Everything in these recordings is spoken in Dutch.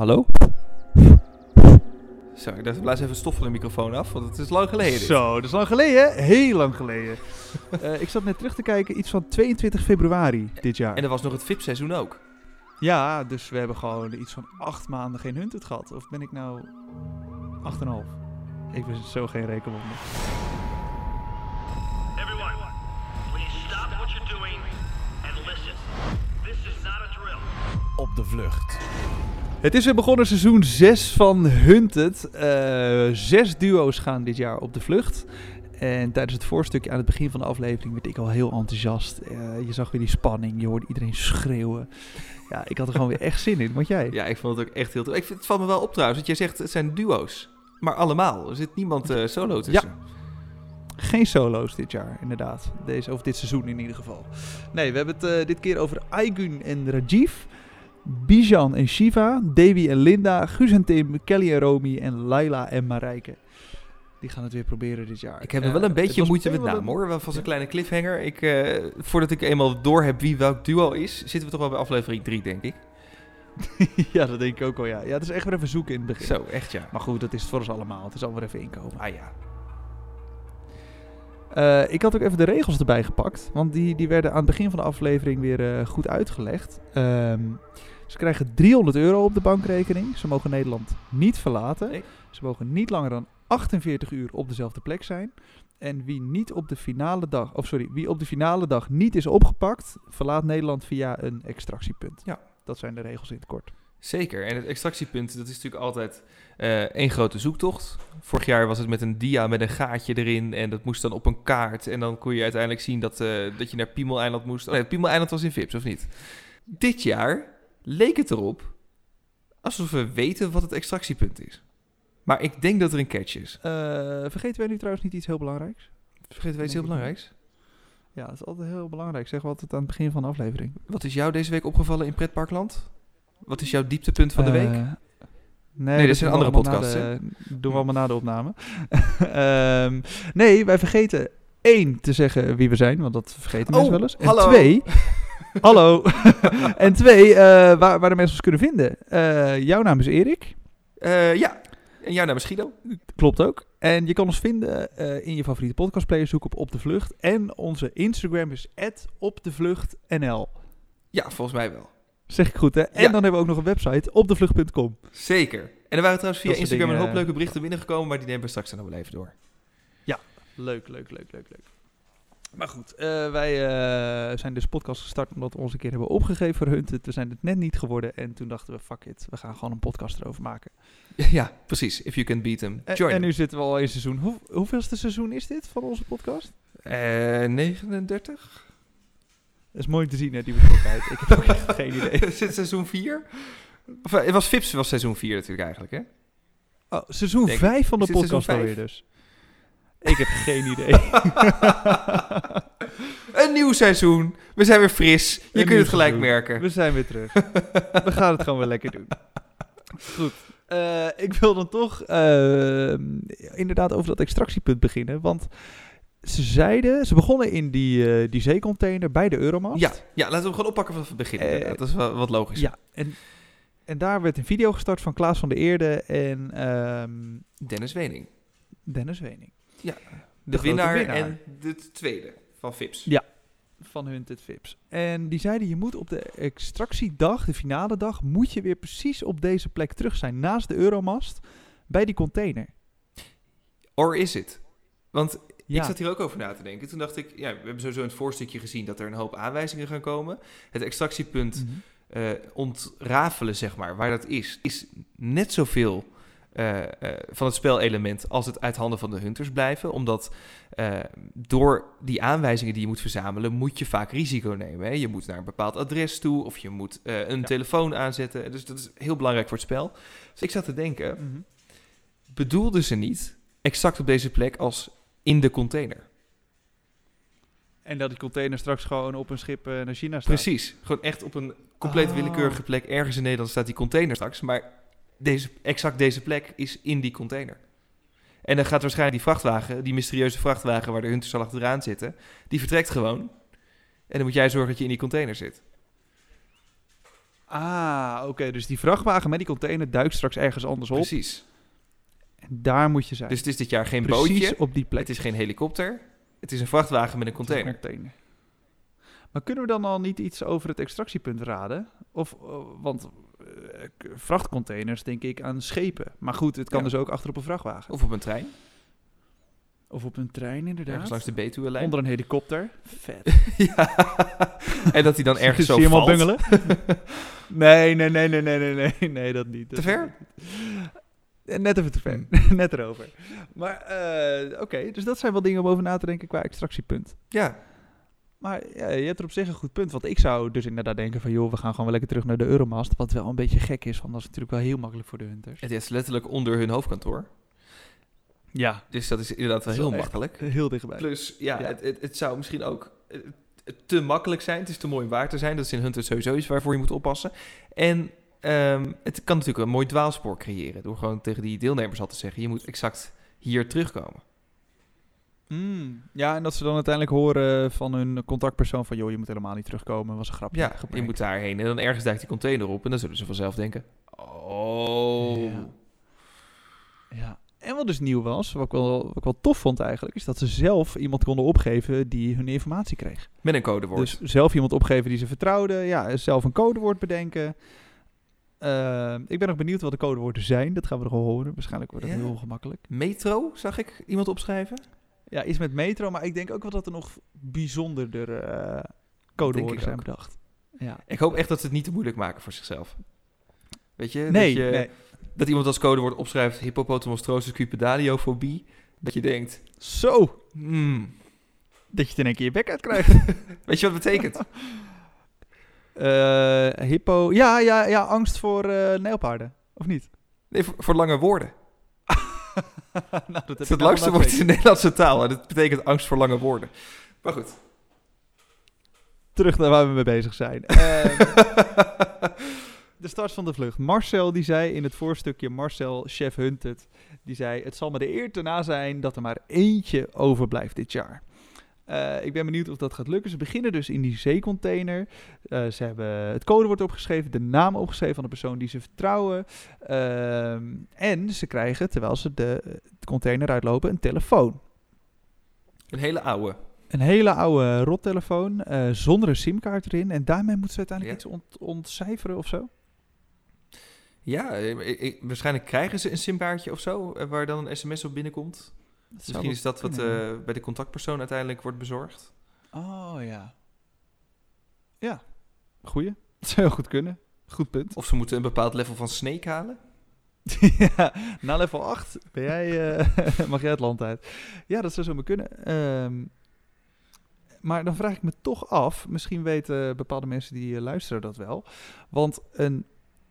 Hallo? Zo, ik dacht, blaas even stof van de microfoon af, want het is lang geleden. dit. Zo, dat is lang geleden. Heel lang geleden. Eh, ik zat net terug te kijken, iets van 22 februari dit jaar. En er was nog het VIP-seizoen ook. Ja, dus we hebben gewoon iets van acht maanden geen hunted gehad. Of ben ik nou 8,5? Ik ben zo geen rekenwonder. Everyone, please stop what you're doing and listen. This is not a drill. Op de vlucht. Het is weer begonnen seizoen 6 van Hunted. Eh, zes duo's gaan dit jaar op de vlucht. En tijdens het voorstukje aan het begin van de aflevering werd ik al heel enthousiast. Eh, je zag weer die spanning, je hoorde iedereen schreeuwen. Ja, ik had er gewoon weer echt zin in. Wat jij? Ja, ik vond het ook echt heel tof. Ik vind, het valt me wel op trouwens, dat jij zegt het zijn duo's. Maar allemaal. Er zit niemand eh, solo tussen. Geen solo's dit jaar, inderdaad. Deze, of dit seizoen in ieder geval. Nee, we hebben het dit keer over Aigun en Rajiv. Bijan en Shiva. Devi en Linda. Guus en Tim. Kelly en Romy. En Laila en Marijke. Die gaan het weer proberen dit jaar. Ik heb Eh, wel een het beetje moeite met naam hoor. Wel van zo'n Ja. kleine cliffhanger. Ik, eh, voordat ik eenmaal door heb wie welk duo is, zitten we toch wel bij aflevering 3, denk ik. ja, dat denk ik ook al, ja. Ja, het is echt weer even zoeken in het begin. Zo, echt ja. Maar goed, dat is het voor ons allemaal. Het is alweer even inkomen. Ah ja. Eh, ik had ook even de regels erbij gepakt. Want die, die werden aan het begin van de aflevering weer eh, goed uitgelegd. Ehm, ze krijgen 300 euro op de bankrekening. Ze mogen Nederland niet verlaten. Nee. Ze mogen niet langer dan 48 uur op dezelfde plek zijn. En wie, niet op de finale dag, of sorry, wie op de finale dag niet is opgepakt, verlaat Nederland via een extractiepunt. Ja. Dat zijn de regels in het kort. Zeker. En het extractiepunt, dat is natuurlijk altijd eh één grote zoektocht. Vorig jaar was het met een dia met een gaatje erin. En dat moest dan op een kaart. En dan kon je uiteindelijk zien dat, eh, dat je naar Piemeleiland moest. Oh nee, Piemeleiland was in Vips, of niet? Dit jaar leek het erop alsof we weten wat het extractiepunt is. Maar ik denk dat er een catch is. Eh, vergeten wij nu trouwens niet iets heel belangrijks? Vergeet wij iets heel belangrijks? Ja, dat is altijd heel belangrijk. Zeg wat het aan het begin van de aflevering. Wat is jou deze week opgevallen in Pretparkland? Wat is jouw dieptepunt van de week? Eh, nee, dat doen we andere na de- doen we allemaal na de opname. Ehm, nee, wij vergeten één te zeggen wie we zijn, want dat vergeten mensen Oh, wel eens. En hallo. twee, hallo. en twee, eh, waar, waar de mensen ons kunnen vinden. Eh, jouw naam is Erik, ja, en jouw naam is Guido? klopt ook. En je kan ons vinden in je favoriete podcastplayer, zoek op Op de Vlucht. En onze Instagram is @opdevluchtnl. Ja, volgens mij wel. Zeg ik goed, hè? En Ja. dan hebben we ook nog een website, opdevlucht.com. Zeker. En er waren trouwens via Instagram een hoop leuke berichten binnengekomen, maar die nemen we straks dan wel even door. Leuk, leuk, leuk, leuk, leuk. Maar goed, eh, wij eh, zijn dus podcast gestart omdat we ons een keer hebben opgegeven voor Hunted. We zijn het net niet geworden en toen dachten we, fuck it, we gaan gewoon een podcast erover maken. Ja, precies. If you can beat them, En, join. en nu zitten we al in seizoen. Hoe, hoeveelste seizoen is dit van onze podcast? Eh 39? Dat is mooi te zien, hè, die betrokkenheid. Ik heb ook echt geen idee. Is het seizoen 4? Of, eh, het was Vips was seizoen 4 natuurlijk eigenlijk, hè? Oh, seizoen Denk ik. 5 van de podcast alweer dus. Ik heb geen idee. Een nieuw seizoen. We zijn weer fris. Je kunt het gelijk seizoen. merken. We zijn weer terug. We gaan het gewoon weer lekker doen. Goed. Eh, ik wil dan toch eh, inderdaad over dat extractiepunt beginnen. Want ze zeiden, ze begonnen in die, eh, die zeecontainer bij de Euromast. Ja, ja, laten we hem gewoon oppakken vanaf het begin. Eh, dat is wel wat logisch. ja en, en daar werd een video gestart van Klaas van der Eerde en ehm, Dennis Wening. Dennis Wening. Ja, De, winnaar, winnaar. en de tweede van Vips. Ja. van Hunted Vips. En die zeiden, je moet op de extractiedag, de finale dag, moet je weer precies op deze plek terug zijn. Naast de Euromast, bij die container. Or is it? Want Ja. ik zat hier ook over na te denken. Toen dacht ik, ja, we hebben sowieso in het voorstukje gezien dat er een hoop aanwijzingen gaan komen. Het extractiepunt eh, ontrafelen, zeg maar, waar dat is, is net zoveel eh, van het spelelement als het uit handen van de hunters blijven. Omdat door die aanwijzingen die je moet verzamelen, moet je vaak risico nemen. Hè? Je moet naar een bepaald adres toe of je moet een Ja. telefoon aanzetten. Dus dat is heel belangrijk voor het spel. Dus ik zat te denken, Mhm. bedoelden ze niet exact op deze plek als in de container? En dat die container straks gewoon op een schip eh, naar China staat. Precies. Gewoon echt op een compleet Oh. willekeurige plek ergens in Nederland staat die container straks. Maar deze, exact deze plek is in die container. En dan gaat waarschijnlijk die vrachtwagen, die mysterieuze vrachtwagen waar de hunters al achteraan zitten, die vertrekt gewoon. En dan moet jij zorgen dat je in die container zit. Ah, oké. dus die vrachtwagen met die container duikt straks ergens anders op. Precies. En daar moet je zijn. Dus het is dit jaar geen Precies bootje. op die plek. Het is geen helikopter. Het is een vrachtwagen met een container. container. Maar kunnen we dan al niet iets over het extractiepunt raden? Of, eh, want eh, vrachtcontainers denk ik aan schepen. Maar goed, het kan Ja. dus ook achter op een vrachtwagen. Of op een trein. Of op een trein inderdaad. Ergens langs de Betuwe-lijn. Onder een helikopter. Vet. ja. en dat hij dan ergens zo valt. bungelen? nee, nee, nee, nee, nee, nee, nee, nee, dat niet. Dat Te ver? niet. Net even te ver. Hmm. Net erover. Maar eh, oké, dus dat zijn wel dingen om over na te denken qua extractiepunt. Ja, Maar ja, je hebt er op zich een goed punt. Want ik zou dus inderdaad denken van... joh, we gaan gewoon wel lekker terug naar de Euromast. Wat wel een beetje gek is, want dat is natuurlijk wel heel makkelijk voor de hunters. het is letterlijk onder hun hoofdkantoor. Ja, Dus dat is inderdaad wel is heel makkelijk. heel dichtbij. Plus, ja, Ja. Het, het, het zou misschien ook eh, te makkelijk zijn. Het is te mooi om waar te zijn. Dat is in Hunter sowieso iets waarvoor je moet oppassen. En ehm, het kan natuurlijk een mooi dwaalspoor creëren. Door gewoon tegen die deelnemers al te zeggen... je moet exact hier terugkomen. Mm, ja, en dat ze dan uiteindelijk horen van hun contactpersoon van... joh, je moet helemaal niet terugkomen, was een grapje. Ja, je moet daarheen. En dan ergens duikt die container op. En dan zullen ze vanzelf denken... Oh... Ja. Ja. En wat dus nieuw was, wat ik, wel, wat ik wel tof vond eigenlijk... is dat ze zelf iemand konden opgeven die hun informatie kreeg. Met een codewoord. Dus zelf iemand opgeven die ze vertrouwden. Ja, zelf een codewoord bedenken. Eh, ik ben nog benieuwd wat de codewoorden zijn. Dat gaan we nog wel horen. Waarschijnlijk wordt het Ja. heel ongemakkelijk. Metro, zag ik iemand opschrijven? Ja, iets met metro. Maar ik denk ook wel dat er nog bijzonderder eh codewoorden zijn ook. bedacht. Ja. Ik hoop echt dat ze het niet te moeilijk maken voor zichzelf. Weet je? Nee, dat, je nee. dat iemand als codewoord opschrijft... hippopotamostrosis cupidaliofobie. Dat je denkt... Zo, hmm, dat je het in één keer je bek uit krijgt. weet je wat het betekent? Eh, hippo. Ja, ja, ja, angst voor eh nijlpaarden. Of niet? Nee, voor, voor lange woorden. nou, dat Het is het langste woord in de Nederlandse taal. En dat betekent angst voor lange woorden. Maar goed. Terug naar waar we mee bezig zijn. Ehm, de start van de vlucht. Marcel die zei in het voorstukje, Marcel, chef Hunted, die zei: Het zal me de eer te na zijn dat er maar eentje overblijft dit jaar. Eh, ik ben benieuwd of dat gaat lukken. Ze beginnen dus in die zeecontainer. Eh, ze hebben het codewoord opgeschreven, de naam opgeschreven van de persoon die ze vertrouwen. Ehm, en ze krijgen, terwijl ze de, de container uitlopen, een telefoon. Een hele oude. Een hele oude rottelefoon eh, zonder een simkaart erin. En daarmee moeten ze uiteindelijk Ja. iets ont ontcijferen of zo. Ja, ik- ik- waarschijnlijk krijgen ze een simkaartje of zo... waar dan een sms op binnenkomt. Dat Misschien is dat wat eh, bij de contactpersoon uiteindelijk wordt bezorgd. Oh ja. Ja, goeie. Dat zou heel goed kunnen. Goed punt. Of ze moeten een bepaald level van Snake halen. ja, na level 8 ben jij, eh, mag jij het land uit. Ja, dat zou zomaar kunnen. Ehm, maar dan vraag ik me toch af, misschien weten bepaalde mensen die eh, luisteren dat wel. Want een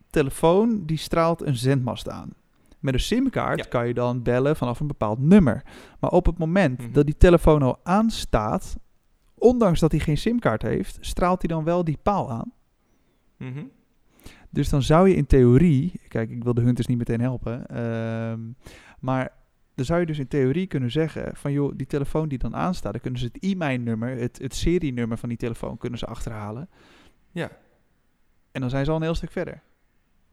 telefoon die straalt een zendmast aan. Met een simkaart Ja. kan je dan bellen vanaf een bepaald nummer. Maar op het moment Mhm. dat die telefoon al aanstaat, ondanks dat hij geen simkaart heeft, straalt hij dan wel die paal aan. Mhm. Dus dan zou je in theorie, kijk, ik wil de hunters niet meteen helpen, ehm, maar dan zou je dus in theorie kunnen zeggen van joh, die telefoon die dan aanstaat, dan kunnen ze het e-mail-nummer, het, het serienummer van die telefoon kunnen ze achterhalen. Ja. En dan zijn ze al een heel stuk verder.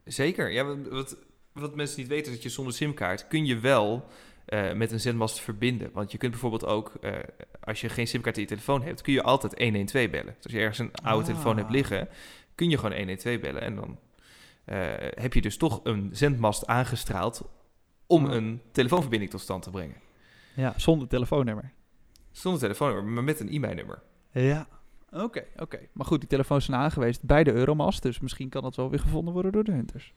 Zeker. Ja, wat, wat, mensen niet weten is dat je zonder simkaart kun je wel eh, met een zendmast verbinden. Want je kunt bijvoorbeeld ook, eh, als je geen simkaart in je telefoon hebt, kun je altijd 112 bellen. Dus als je ergens een oude Ah. telefoon hebt liggen, kun je gewoon 112 bellen. En dan eh, heb je dus toch een zendmast aangestraald om een telefoonverbinding tot stand te brengen. Ja, zonder telefoonnummer. Zonder telefoonnummer, maar met een e-mailnummer. Ja. Oké, oké. Maar goed, die telefoons zijn aangewezen bij de Euromast, dus misschien kan dat wel weer gevonden worden door de hunters.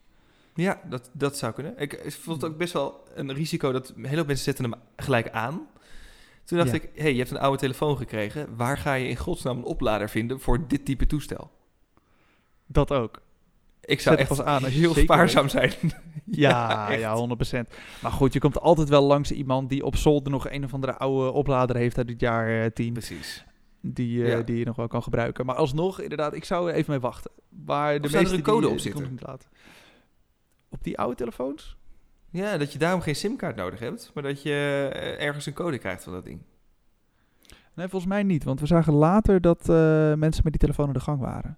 Ja, dat, dat zou kunnen. Ik, ik vond het ook best wel een risico dat heel veel mensen zetten hem gelijk aan. Toen dacht Ja. ik, hé, hey, je hebt een oude telefoon gekregen. Waar ga je in godsnaam een oplader vinden voor dit type toestel? Dat ook. Ik zou Zet echt pas aan als heel spaarzaam zijn. Ja, ja, 100%. Maar goed, je komt altijd wel langs iemand die op zolder nog een of andere oude oplader heeft uit het jaar eh, 10. Precies. Die, eh, Ja. die je nog wel kan gebruiken. Maar alsnog, inderdaad, ik zou er even mee wachten. Maar de zou er meeste een code die, op eh, zitten? kon ik niet laten. Op die oude telefoons? Ja, dat je daarom geen simkaart nodig hebt, maar dat je eh, ergens een code krijgt van dat ding. Nee, volgens mij niet. Want we zagen later dat eh, mensen met die telefoon aan de gang waren.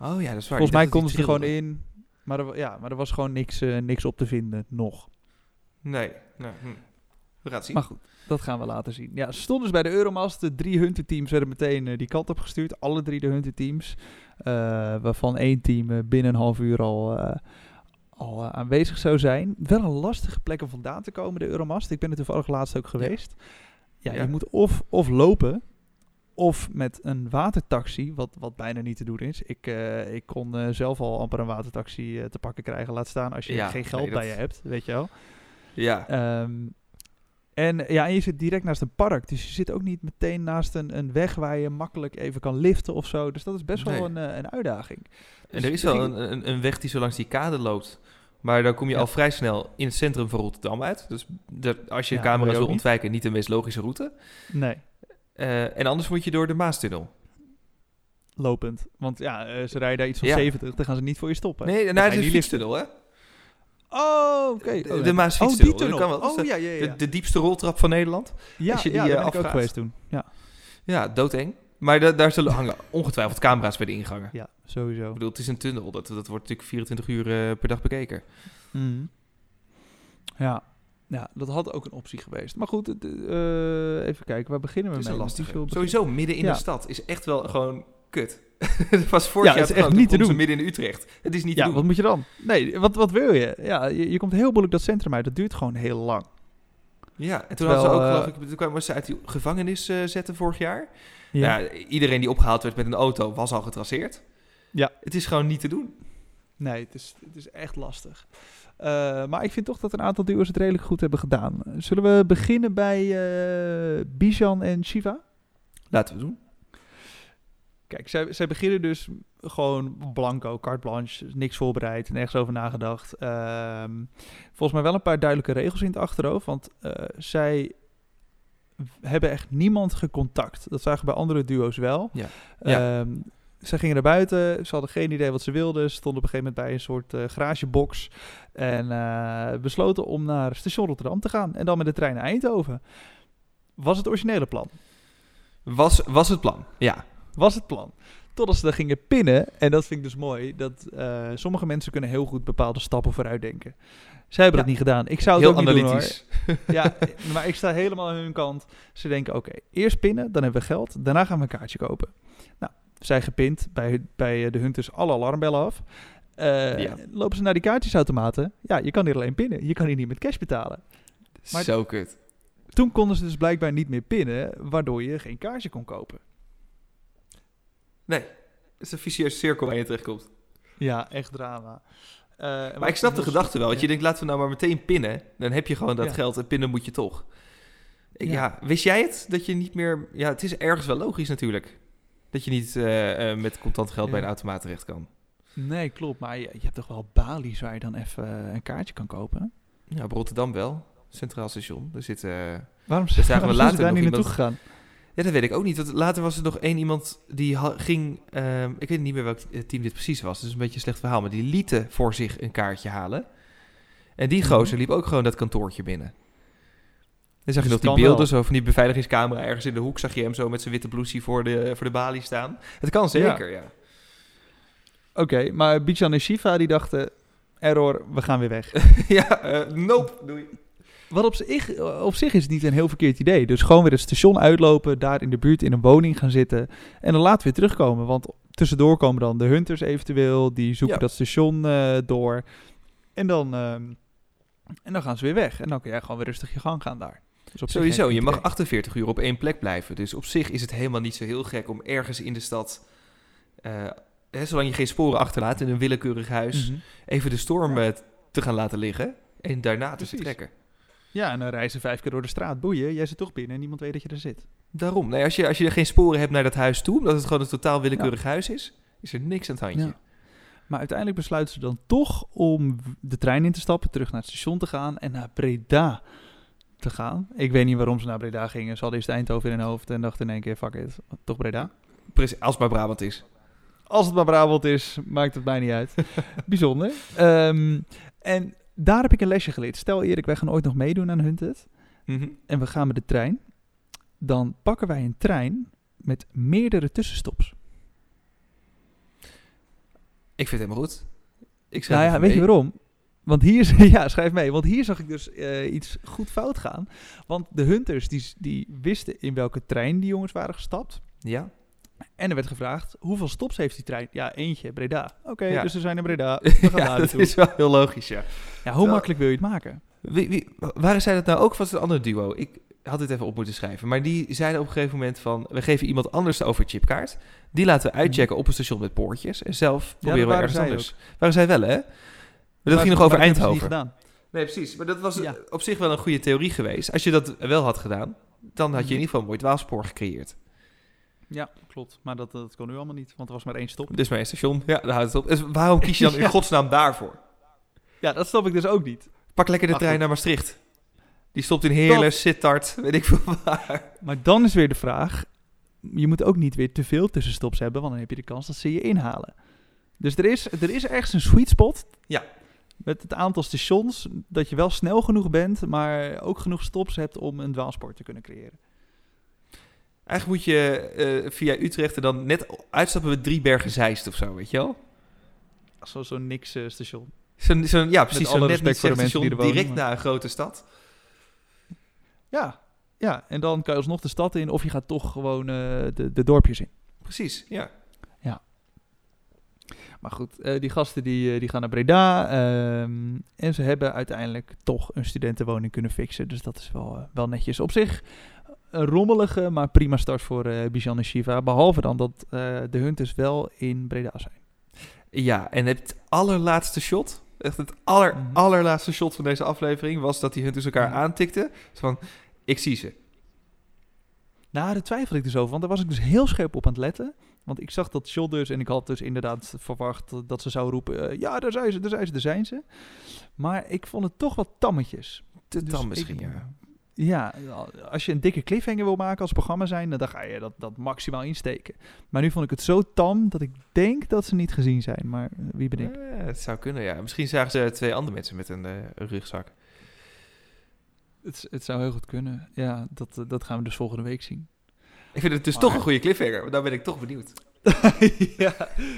Oh ja, dat is waar. Volgens mij konden ze er gewoon in. Maar er, ja, maar er was gewoon niks, eh, niks op te vinden nog. Nee, nou, hm. we gaan het zien. Maar goed, dat gaan we laten zien. Ja, ze stonden dus bij de Euromast. De drie Hunter-teams werden meteen die kant op gestuurd. Alle drie de Hunter-teams. eh, waarvan één team binnen een half uur al, eh, al eh, aanwezig zou zijn. Wel een lastige plek om vandaan te komen, de Euromast. Ik ben er toevallig laatst ook geweest. Ja, Ja. je moet of, of lopen... Of met een watertaxi, wat, wat bijna niet te doen is. Ik, eh, ik kon eh, zelf al amper een watertaxi te pakken krijgen. Laat staan als je Ja, geen geld nee, bij je hebt, weet je wel. Ja, Ehm, en, ja, en je zit direct naast een park. Dus je zit ook niet meteen naast een, een weg waar je makkelijk even kan liften of zo. Dus dat is best wel een, eh, een uitdaging. en Dus er is we wel een, een, een weg die zo langs die kade loopt. Maar dan kom je Ja. al vrij snel in het centrum van Rotterdam uit. Dus de, als je Ja, camera's wil niet. ontwijken, niet de meest logische route. Nee, Eh, en anders moet je door de Maastunnel. lopend. Want ja, eh, ze rijden daar iets van Ja. 70. Dan gaan ze niet voor je stoppen. Nee, nou, het je is een fietstunnel, hè? Oh, oké. De- Oh, de ja. Maasfietstunnel, Oh, die dat tunnel. kan wel. Oh, is ja, ja, ja. De, de diepste roltrap van Nederland. ja, als je ja, die, daar eh, ben ik ook afgaat. geweest toen. Ja, Ja, doodeng. Maar da- daar zullen hangen ongetwijfeld camera's bij de ingangen. ja sowieso. Ik bedoel, het is een tunnel. Dat, dat wordt natuurlijk 24 uur eh, per dag bekeken. Mhm. Ja. ja, dat had ook een optie geweest. Maar goed, eh, even kijken. Waar beginnen we Het is mee? Sowieso midden in Ja. de stad is echt wel gewoon kut. dat was vorig Ja, jaar het is echt niet te doen. midden in Utrecht. Het is niet te doen. wat moet je dan? Nee, wat, wat wil je? Ja, je, je komt heel moeilijk dat centrum uit. Dat duurt gewoon heel lang. Ja, en toen Terwijl, hadden ze ook, eh, geloof ik, toen kwamen ze uit die gevangenis eh, zetten vorig jaar. Ja. Ja. iedereen die opgehaald werd met een auto was al getraceerd. Ja. Het is gewoon niet te doen. Nee, het is, het is echt lastig. Eh, maar ik vind toch dat een aantal duo's het redelijk goed hebben gedaan. Zullen we beginnen bij Bijan en Shiva? Laten we doen. Kijk, zij, zij beginnen dus gewoon blanco, carte blanche, niks voorbereid, nergens over nagedacht. Ehm, volgens mij wel een paar duidelijke regels in het achterhoofd, want eh, zij hebben echt niemand gecontact. Dat zagen we bij andere duo's wel. Ja. Ja. Ehm, zij gingen naar buiten, ze hadden geen idee wat ze wilden. Ze stonden op een gegeven moment bij een soort eh, garagebox en eh, besloten om naar station Rotterdam te gaan en dan met de trein naar Eindhoven. Was het originele plan? Was, was het plan? Ja. Was het plan. Totdat ze daar gingen pinnen. En dat vind ik dus mooi. Dat eh, sommige mensen kunnen heel goed bepaalde stappen vooruit denken. Zij hebben dat niet gedaan. Ik zou het Heel ook niet analytisch. doen. Ja, maar ik sta helemaal aan hun kant. Ze denken, oké, eerst pinnen, dan hebben we geld. Daarna gaan we een kaartje kopen. Nou, zij gepind. Bij, bij de Hunters alle alarmbellen af. Eh, Ja. Lopen ze naar die kaartjesautomaten. Ja, je kan hier alleen pinnen. Je kan hier niet met cash betalen. Maar- Zo kut. Toen konden ze dus blijkbaar niet meer pinnen. Waardoor je geen kaartje kon kopen. Nee. Het is een vicieuze cirkel waar je terechtkomt. Ja, echt drama. Eh, Maar ik snap de gedachte wel. Want je denkt, laten we nou maar meteen pinnen. Dan heb je gewoon dat Ja. geld en pinnen moet je toch. Ja. ja. wist jij het? Dat je niet meer... Ja, het is ergens wel logisch natuurlijk. Dat je niet eh, eh, met contant geld bij een automaat terecht kan. Nee, klopt. Maar je, je hebt toch wel balies waar je dan even een kaartje kan kopen? Ja, op Rotterdam wel. Centraal station. Er zit... eh, Waarom, zagen we zijn later ze daar niet naartoe iemand- gegaan? Ja, dat weet ik ook niet. Want later was er nog één iemand die ging... ehm, ik weet niet meer welk team dit precies was. Is een beetje een slecht verhaal. Maar die lieten voor zich een kaartje halen. En die Mhm. gozer liep ook gewoon dat kantoortje binnen. Dan zag je Dus nog die beelden, wel. zo van die beveiligingscamera ergens in de hoek. Zag je hem zo met zijn witte blousie voor de, voor de balie staan. Het kan zeker, ja. Oké, maar Bichan en Shiva die dachten... Error, we gaan weer weg. Ja, eh, nope, doei. Wat op zich, op zich is het niet een heel verkeerd idee. Dus gewoon weer het station uitlopen, daar in de buurt in een woning gaan zitten. En dan later weer terugkomen. Want tussendoor komen dan de hunters eventueel. Die zoeken Ja. dat station eh, door. En dan, ehm, en dan gaan ze weer weg. En dan kun jij gewoon weer rustig je gang gaan daar. Dus Sowieso, je mag idee. 48 uur op één plek blijven. Dus op zich is het helemaal niet zo heel gek om ergens in de stad... eh, hè, zolang je geen sporen achterlaat in een willekeurig huis... Mhm. even de storm eh, te gaan laten liggen en daarna te vertrekken. Ja, en dan reizen vijf keer door de straat. Boeien, jij zit toch binnen en niemand weet dat je er zit. Daarom, nee, als, je, als je geen sporen hebt naar dat huis toe, omdat het gewoon een totaal willekeurig huis is, is er niks aan het handje. Ja. Maar uiteindelijk besluiten ze dan toch om de trein in te stappen, terug naar het station te gaan en naar Breda te gaan. Ik weet niet waarom ze naar Breda gingen. Ze hadden eerst Eindhoven in hun hoofd en dachten in één keer, fuck it, toch Breda? Precies, als het maar Brabant is. Als het maar Brabant is, maakt het mij niet uit. Bijzonder. Ehm, en daar heb ik een lesje geleerd. Stel Erik, wij gaan ooit nog meedoen aan Hunted Mhm. en we gaan met de trein. Dan pakken wij een trein met meerdere tussenstops. Ik vind het helemaal goed. Ik schrijf Nou ja, weet je waarom? Want hier, ja, schrijf mee. Want hier zag ik dus eh, iets goed fout gaan. Want de hunters die, die wisten in welke trein die jongens waren gestapt. Ja? En er werd gevraagd, hoeveel stops heeft die trein? Ja, eentje, Breda. Oké, Ja. dus ze zijn in Breda. We gaan ja, dat is wel heel logisch, ja. Ja, hoe makkelijk wil je het maken? Wie, wie, waren zij dat nou ook? Was het een ander duo? Ik had dit even op moeten schrijven. Maar die zeiden op een gegeven moment van... we geven iemand anders de overchipkaart. Die laten we uitchecken op een station met poortjes. En zelf proberen we ergens anders. Waren zij wel, hè? Maar dat Waar- ging nog over waar Eindhoven. gedaan? Nee, precies. Maar dat was Ja. op zich wel een goede theorie geweest. Als je dat wel had gedaan... dan had je in Mhm. ieder geval een mooi dwaalspoor gecreëerd. Ja, klopt. Maar dat, dat kon nu allemaal niet, want er was maar één stop. Dus mijn station, ja, daar houdt het op. Dus waarom kies je dan in godsnaam daarvoor? Ja, dat snap ik dus ook niet. Pak lekker de Ach, trein goed. naar Maastricht. Die stopt in Heerlen, Dat- Sittard, weet ik veel waar. Maar dan is weer de vraag, je moet ook niet weer te veel tussenstops hebben, want dan heb je de kans dat ze je inhalen. Dus er is, er is ergens een sweet spot. Ja. Met het aantal stations, dat je wel snel genoeg bent, maar ook genoeg stops hebt om een dwaalspoor te kunnen creëren. Eigenlijk moet je eh, via Utrecht er dan net uitstappen met drie bergen Zeist of zo, weet je wel? Zo- Zo'n niks eh, station. Zo'n, ja, precies. Zo'n net mensen station die wonen, direct maar- na een grote stad. Ja, ja, en dan kan je alsnog de stad in of je gaat toch gewoon eh, de, de dorpjes in. Precies, ja. Maar goed, die gasten die, die gaan naar Breda. ehm, en ze hebben uiteindelijk toch een studentenwoning kunnen fixen. Dus dat is wel, wel netjes. Op zich een rommelige, maar prima start voor eh Bijan en Shiva. Behalve dan dat eh, de Hunters wel in Breda zijn. Ja, en het allerlaatste shot, echt het aller, Mhm. allerlaatste shot van deze aflevering... was dat die hunters elkaar Mhm. aantikten. Van, ik zie ze. Nou, daar twijfel ik dus over. Want daar was ik dus heel scherp op aan het letten. Want ik zag dat shot dus en ik had dus inderdaad verwacht dat ze zou roepen... eh, ja, daar zijn ze, daar zijn ze, daar zijn ze. Maar ik vond het toch wat tammetjes. Te Dus tam misschien, ik- ja. Ja, als je een dikke cliffhanger wil maken als programma zijn, dan ga je dat, dat maximaal insteken. Maar nu vond ik het zo tam dat ik denk dat ze niet gezien zijn. Maar wie ben ik? Eh, het zou kunnen, ja. Misschien zagen ze twee andere mensen met een eh, rugzak. Het, het zou heel goed kunnen. Ja, dat, eh, dat gaan we dus volgende week zien. Ik vind het dus Maar- toch een goede cliffhanger. want Daar ben ik toch benieuwd. ja,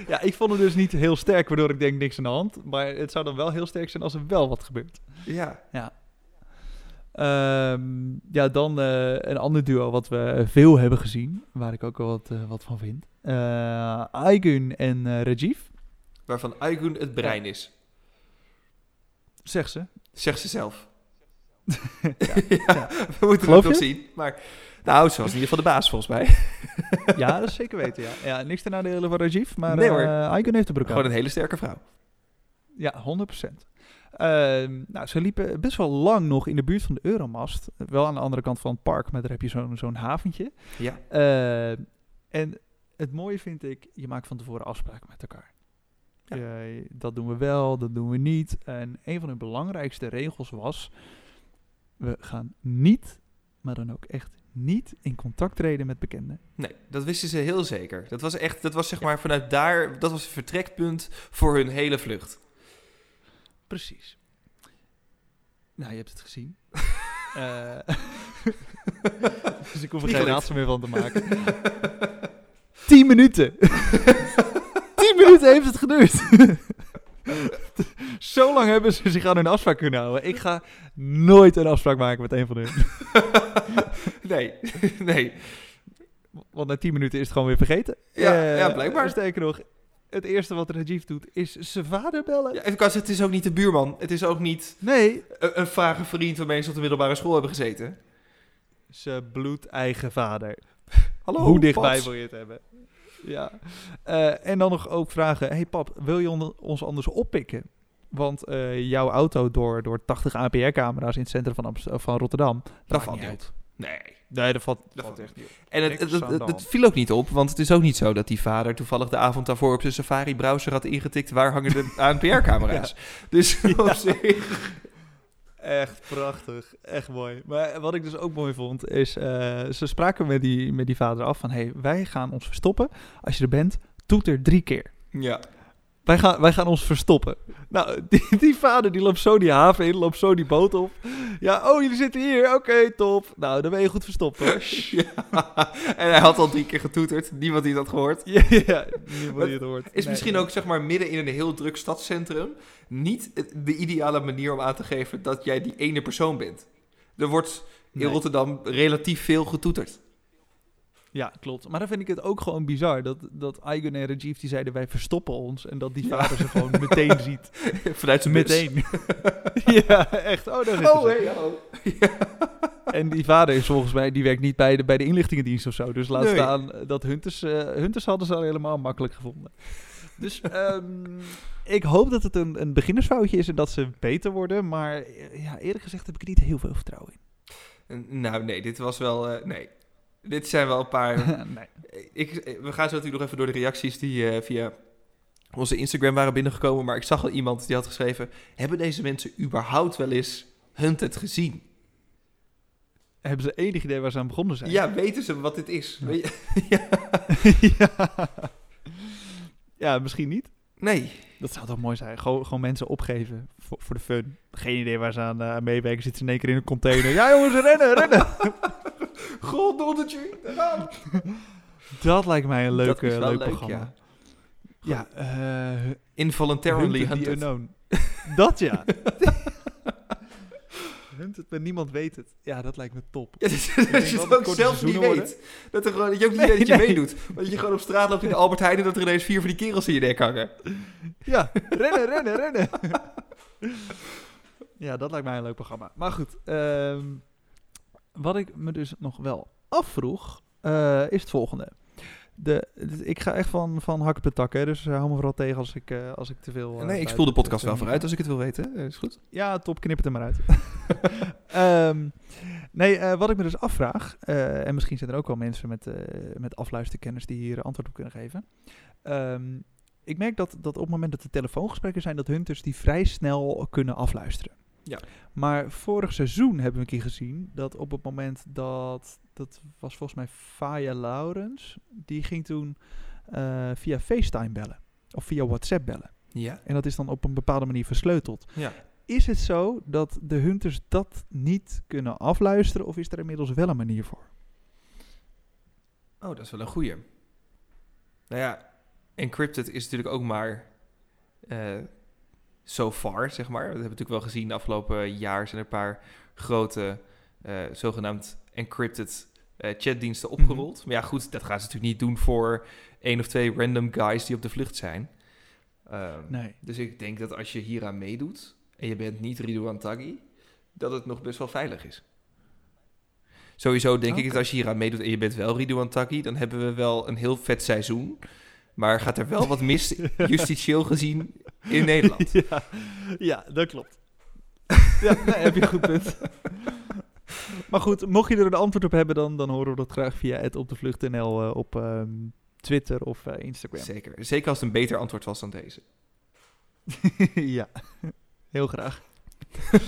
ja, ik vond het dus niet heel sterk, waardoor ik denk niks aan de hand. Maar het zou dan wel heel sterk zijn als er wel wat gebeurt. Ja. Ehm, ja, dan eh, een ander duo wat we veel hebben gezien, waar ik ook wel wat, eh, wat van vind. Eh Aigun en Rajiv, Waarvan Aigun het brein is. zegt ze. Zegt ze zelf. Ja, ja, we moeten het nog zien. Maar nou, ze was in ieder geval de baas volgens mij. Ja, dat is zeker weten, ja. ja niks ten nadele van Rajiv, maar Nee, hoor. Aigun heeft de broek Gewoon een hele sterke vrouw. Ja, 100%. Ehm, nou, ze liepen best wel lang nog in de buurt van de Euromast. Wel aan de andere kant van het park, maar daar heb je zo'n zo'n haventje. Ja. Eh, en het mooie vind ik, je maakt van tevoren afspraken met elkaar. Ja. Dat doen we wel, dat doen we niet. En een van de belangrijkste regels was, we gaan niet, maar dan ook echt niet in contact treden met bekenden. Nee, dat wisten ze heel zeker. Dat was echt, dat was zeg maar vanuit daar, dat was het vertrekpunt voor hun hele vlucht. Precies. Nou, je hebt het gezien. Eh, dus ik hoef er geen raadsel meer van te maken. Tien minuten. Tien minuten heeft het geduurd. Zo lang hebben ze zich aan hun afspraak kunnen houden. Ik ga nooit een afspraak maken met een van hun. nee, nee. Want na tien minuten is het gewoon weer vergeten. Ja, Eh, ja, blijkbaar. Sterker nog, het eerste wat Rajiv doet is zijn vader bellen. Ja, het is ook niet de buurman. Het is ook niet Nee, een, een vage vriend waarmee ze op de middelbare school hebben gezeten. zijn bloedeigen vader. Hallo, Hoe dichtbij wil je het hebben? Ja. Eh, en dan nog ook vragen: hey pap, wil je on- ons anders oppikken? Want eh, jouw auto door, door 80 APR-camera's in het centrum van, Amst- van Rotterdam. Dat valt niet uit. Nee. Nee, dat valt, Dat valt echt niet op. En het, het, het, viel ook niet op, want het is ook niet zo dat die vader toevallig de avond daarvoor op zijn Safari-browser had ingetikt waar hangen de ANPR-camera's. Dus op zich... Echt prachtig. Echt mooi. Maar wat ik dus ook mooi vond, is... eh, ze spraken met die, met die vader af van... hey, wij gaan ons verstoppen. Als je er bent, toeter drie keer. Ja. Wij gaan, wij gaan ons verstoppen. Nou, die, die vader die loopt zo die haven in, loopt zo die boot op. Ja, oh, jullie zitten hier. Oké, top. Nou, dan ben je goed verstopt hoor. Ja. En hij had al drie keer getoeterd. Niemand die dat gehoord. ja, ja, niemand die het hoort. Is Nee. misschien ook zeg maar midden in een heel druk stadscentrum niet de ideale manier om aan te geven dat jij die ene persoon bent. Er wordt in Nee. Rotterdam relatief veel getoeterd. Ja, klopt. Maar dan vind ik het ook gewoon bizar dat, dat Aigun en Rajiv die zeiden wij verstoppen ons. En dat die Ja. vader ze gewoon meteen ziet. Vanuit zijn. Meteen. ja, echt. Oh, daar Oh, hallo. En die vader is volgens mij, die werkt niet bij de, bij de inlichtingendienst of zo. Dus laat Nee. staan dat Hunters, eh, Hunters hadden ze al helemaal makkelijk gevonden. Dus ehm, ik hoop dat het een, een beginnersfoutje is en dat ze beter worden. Maar ja, eerlijk gezegd heb ik er niet heel veel vertrouwen Nou, nee, dit was wel... eh, nee. Dit zijn wel een paar... nee. ik, we gaan zo natuurlijk nog even door de reacties die eh, via onze Instagram waren binnengekomen. Maar ik zag al iemand die had geschreven... Hebben deze mensen überhaupt wel eens Hunted gezien? Hebben ze enig idee waar ze aan begonnen zijn? Ja, weten ze wat dit is? Ja. Ja. ja, misschien niet. Nee. Dat zou toch mooi zijn. Gewoon, gewoon mensen opgeven voor, voor de fun. Geen idee waar ze aan eh, meewerken. Zitten ze in één keer in een container. Ja jongens, rennen, rennen. God, doddertje. daar. Dat lijkt mij een leuke, Dat is wel leuk, leuk, programma. Ja, eh Involuntarily Hunted dat ja. Hunted, maar niemand weet het. Ja, dat lijkt me top. Ja, dat, je het ook zelf niet weet. Dat, er gewoon, dat je ook niet Nee, weet dat je nee. meedoet. Dat je gewoon op straat loopt in de Albert Heijn... en dat er ineens vier van die kerels in je nek hangen. Ja, rennen, rennen, rennen. ja, dat lijkt mij een leuk programma. Maar goed, ehm, wat ik me dus nog wel afvroeg, eh, is het volgende. De, de- ik ga echt van, van hak op de tak, hè, dus uh, hou me vooral tegen als ik, eh, als ik te veel... eh, nee, ik spoel de podcast eh, wel vooruit als ik het wil weten. Eh, is goed. Ja, top, knip het er maar uit. Ehm, nee, eh, wat ik me dus afvraag, eh, en misschien zijn er ook wel mensen met, eh, met afluisterkennis die hier antwoord op kunnen geven. Ehm, ik merk dat, dat op het moment dat er telefoongesprekken zijn, dat hunters die vrij snel kunnen afluisteren. Ja. Maar vorig seizoen hebben we een keer gezien dat op het moment dat, dat was volgens mij Faya Laurens, die ging toen eh, via FaceTime bellen. Of via WhatsApp bellen. Ja. En dat is dan op een bepaalde manier versleuteld. Ja. Is het zo dat de hunters dat niet kunnen afluisteren of is er inmiddels wel een manier voor? Oh, dat is wel een goeie. Nou ja, encrypted is natuurlijk ook maar eh so far, zeg maar. We hebben natuurlijk wel gezien de afgelopen jaar zijn er een paar grote eh, zogenaamd encrypted eh, chatdiensten opgerold. Maar ja, goed, dat gaan ze natuurlijk niet doen voor één of twee random guys die op de vlucht zijn. Ehm, Nee. Dus ik denk dat als je hieraan meedoet en je bent niet Ridouan Taghi, dat het nog best wel veilig is. Sowieso denk ik dat als je hieraan meedoet en je bent wel Ridouan Taghi, dan hebben we wel een heel vet seizoen. Maar gaat er wel wat mis, justitieel gezien, in Nederland. ja, ja, dat klopt. ja, nee, heb je een goed punt. maar goed, mocht je er een antwoord op hebben, dan, dan horen we dat graag via het op de vlucht.nl eh, op ehm, Twitter of eh, Instagram. Zeker. Zeker als het een beter antwoord was dan deze. ja, heel graag.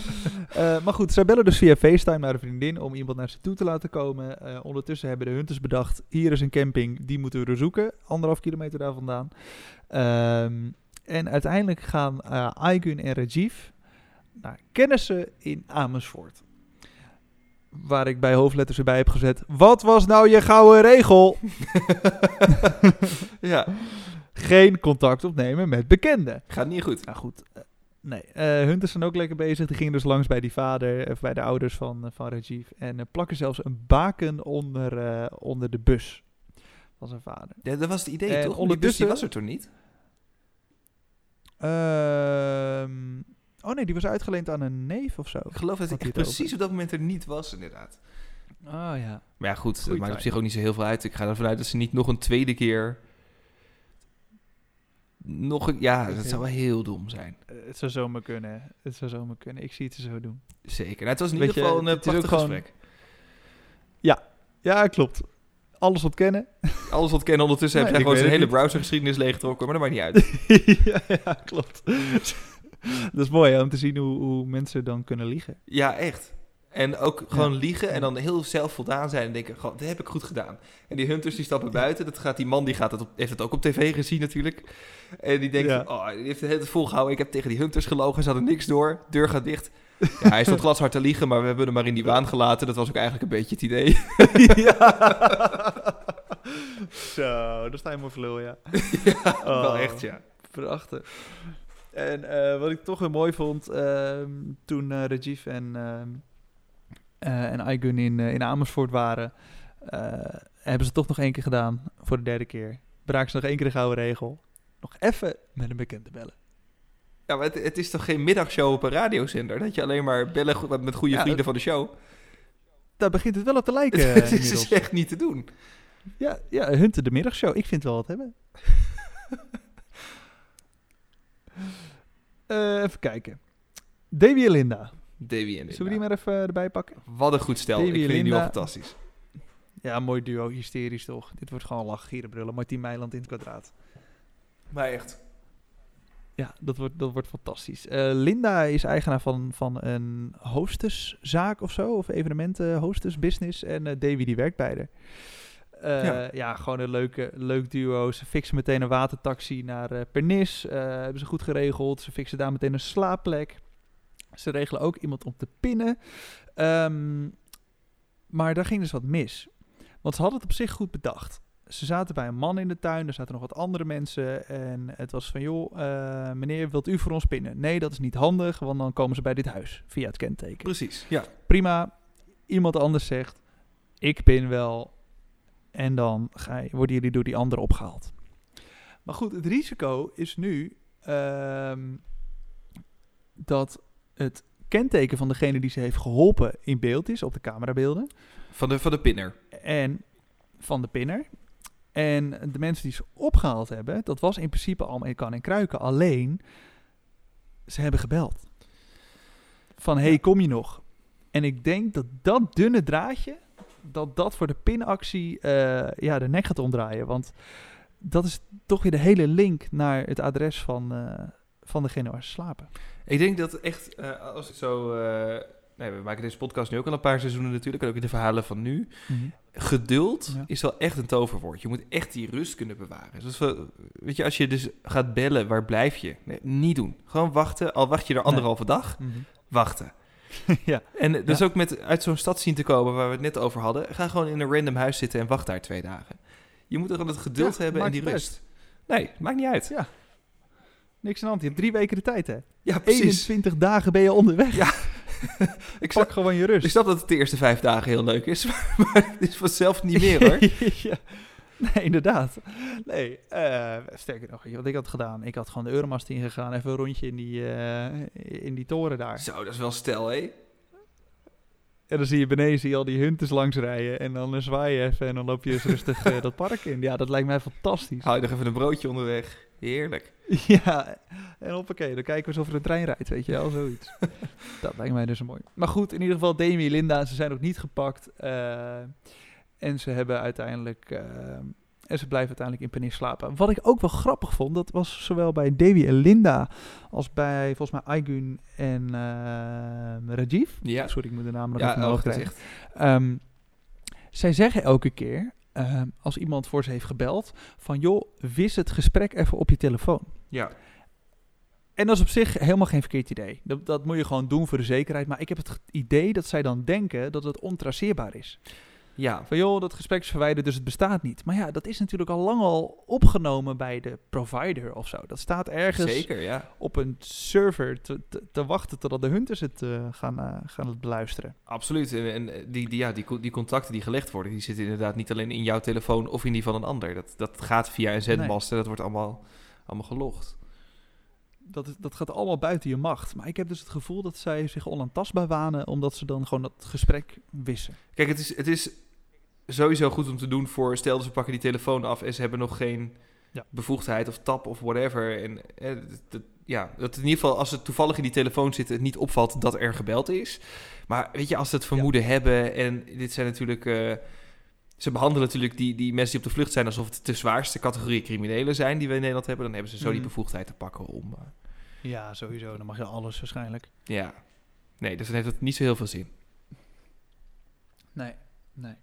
Eh, maar goed, zij bellen dus via FaceTime naar een vriendin om iemand naar ze toe te laten komen. Eh, ondertussen hebben de hunters bedacht, hier is een camping, die moeten we zoeken. Anderhalf kilometer daar vandaan. Ehm, en uiteindelijk gaan eh Aigun en Rajiv naar kennissen in Amersfoort. Waar ik bij hoofdletters erbij heb gezet, wat was nou je gouden regel? ja, Geen contact opnemen met bekenden. gaat niet goed. Nou goed, nee. eh Hunters zijn ook lekker bezig. Die gingen dus langs bij die vader, of bij de ouders van, eh, van Rajiv. En eh, plakken zelfs een baken onder, eh, onder de bus van zijn vader. Ja, dat was het idee, En toch? Die bus die was er toen niet? Ehm, oh nee, die was uitgeleend aan een neef of zo. Ik geloof dat ik het precies op dat moment er niet was, inderdaad. Ah ja. Maar ja, goed, Goeie maakt op zich ook niet zo heel veel uit. Ik ga ervan uit dat ze niet nog een tweede keer... Nog een... Ja, dat zou wel heel dom zijn. Eh, het zou zomaar kunnen. Het zou zomaar kunnen. Ik zie het zo doen. Zeker. Nou, het was in Weet ieder je, geval een eh, prachtig gewoon- gesprek. Ja, klopt. Alles ontkennen. Alles wat kennen ondertussen Nee, heb jij gewoon zijn hele browsergeschiedenis leeggetrokken, maar dat maakt niet uit. ja, ja, klopt. dat is mooi hè, om te zien hoe, hoe mensen dan kunnen liegen. ja, echt. En ook gewoon liegen en dan heel zelfvoldaan zijn en denken, dat heb ik goed gedaan. En die hunters die stappen buiten, dat gaat die man, die gaat het op, heeft het ook op tv gezien natuurlijk. En die denkt, Ja. oh, die heeft het hele volgehouden, ik heb tegen die hunters gelogen, ze hadden niks door, deur gaat dicht. Ja, hij stond glashard te liegen, maar we hebben hem maar in die waan gelaten. Dat was ook eigenlijk een beetje het idee. ja. Zo, daar sta je maar voor lul, ja. ja, wel Oh. echt, ja. Prachtig. En eh, wat ik toch weer mooi vond, ehm, toen eh Rajiv en, ehm eh, en Aygun in, eh, in Amersfoort waren, eh, hebben ze toch nog één keer gedaan voor de derde keer. Braken ze nog één keer de gouden regel. Nog even met een bekende bellen. Ja, maar het, het is toch geen middagshow op een radiozender? Dat je alleen maar bellen met goede Ja, vrienden van de show. Daar begint het wel op te lijken. het is dus echt niet te doen. Ja, ja, Hunter de middagshow. Ik vind wel wat hebben. Eh, even kijken. Davy en Linda. Davy en Zullen we die Linda. maar even erbij pakken? Wat een goed stel. Davy ik en vind die nu al Linda. fantastisch. Ja, mooi duo. Hysterisch toch? Dit wordt gewoon lachen, gieren, brullen. Martien Meiland in het kwadraat. Maar echt. Ja, dat wordt, dat wordt fantastisch. Eh, Linda is eigenaar van, van een hosteszaak of zo. Of evenementen, hostess business. En eh, Davy die werkt bij haar. Eh, Ja. ja. gewoon een leuke, leuk duo. Ze fixen meteen een watertaxi naar Pernis. Eh, hebben ze goed geregeld. Ze fixen daar meteen een slaapplek. Ze regelen ook iemand om te pinnen. Ehm, maar daar ging dus wat mis. Want ze hadden het op zich goed bedacht. Ze zaten bij een man in de tuin, er zaten nog wat andere mensen. En het was van, joh, eh, meneer, wilt u voor ons pinnen? Nee, dat is niet handig, want dan komen ze bij dit huis via het kenteken. Precies, ja. Prima, iemand anders zegt, ik pin wel. En dan ga je, worden jullie door die andere opgehaald. Maar goed, het risico is nu ehm, dat het kenteken van degene die ze heeft geholpen in beeld is op de camerabeelden Van de, van de pinner. en van de pinner. En de mensen die ze opgehaald hebben, dat was in principe allemaal in kan en kruiken. Alleen, ze hebben gebeld. Van, hey, kom je nog? En ik denk dat dat dunne draadje, dat dat voor de pinactie eh, ja, de nek gaat omdraaien. Want dat is toch weer de hele link naar het adres van, eh, van degene waar ze slapen. Ik denk dat echt, eh, als ik zo... eh, nee, we maken deze podcast nu ook al een paar seizoenen natuurlijk. En ook in de verhalen van nu. Geduld Ja. is wel echt een toverwoord. Je moet echt die rust kunnen bewaren. Dus weet je, als je dus gaat bellen, waar blijf je? Nee, niet doen. Gewoon wachten. Al wacht je er anderhalve dag, wachten. ja. En dus Ja. ook met uit zo'n stad zien te komen waar we het net over hadden. Ga gewoon in een random huis zitten en wacht daar twee dagen. Je moet er gewoon het geduld Ja, hebben en die rust. Nee, maakt niet uit. Ja. Niks aan de hand. Je hebt drie weken de tijd, hè? Ja, precies. 21 dagen ben je onderweg. Ja. Ik Pak snap, gewoon je rust. ik snap dat het de eerste vijf dagen heel leuk is, maar het is vanzelf niet meer hoor. ja. Nee, inderdaad. Nee, eh, sterker nog, wat ik had gedaan? Ik had gewoon de Euromast ingegaan, even een rondje in die, eh, in die toren daar. Zo, dat is wel stel, hé. En dan zie je beneden zie je al die hunters langs rijden en dan zwaai je even en dan loop je eens rustig eh, dat park in. Ja, dat lijkt mij fantastisch. Hou je nog even een broodje onderweg. Heerlijk. Ja, en hoppakee, dan kijken we eens of er een trein rijdt, weet je wel, zoiets. dat lijkt mij dus mooi. Maar goed, in ieder geval Demi en Linda, ze zijn nog niet gepakt. eh, en ze hebben uiteindelijk... eh, en ze blijven uiteindelijk in Penis slapen. Wat ik ook wel grappig vond, dat was zowel bij Davy en Linda... als bij, volgens mij, Aygun en eh, Rajiv. Ja, Sorry, ik moet de naam nog ja even omhoog krijgen. Ehm, zij zeggen elke keer, ehm, als iemand voor ze heeft gebeld... van joh, wis het gesprek even op je telefoon. Ja. En dat is op zich helemaal geen verkeerd idee. Dat, dat moet je gewoon doen voor de zekerheid. Maar ik heb het idee dat zij dan denken dat het ontraceerbaar is. Ja, Van joh, dat gesprek is verwijderd, dus het bestaat niet. Maar ja, dat is natuurlijk al lang al opgenomen bij de provider of zo. Dat staat ergens zeker, ja. op een server te, te, te wachten totdat de hunters het eh, gaan, eh, gaan het beluisteren. Absoluut. En, en die, die, ja, die, die contacten die gelegd worden, die zitten inderdaad niet alleen in jouw telefoon of in die van een ander. Dat, dat gaat via een zendmast en dat wordt allemaal, allemaal gelogd. Dat, dat gaat allemaal buiten je macht. Maar ik heb dus het gevoel dat zij zich onaantastbaar wanen... omdat ze dan gewoon dat gesprek wissen. Kijk, het is, het is sowieso goed om te doen voor... Stel dat ze pakken die telefoon af en ze hebben nog geen Ja. bevoegdheid of tap of whatever. En eh, dat- ja, dat in ieder geval als het toevallig in die telefoon zit... het niet opvalt dat er gebeld is. Maar weet je, als ze het vermoeden hebben... en dit zijn natuurlijk... eh, ze behandelen natuurlijk die, die mensen die op de vlucht zijn... alsof het de zwaarste categorie criminelen zijn die we in Nederland hebben. Dan hebben ze zo die Mhm. bevoegdheid te pakken om... eh, Ja, sowieso. Dan mag je alles waarschijnlijk. ja, nee, dus dan heeft het niet zo heel veel zin. Nee, nee.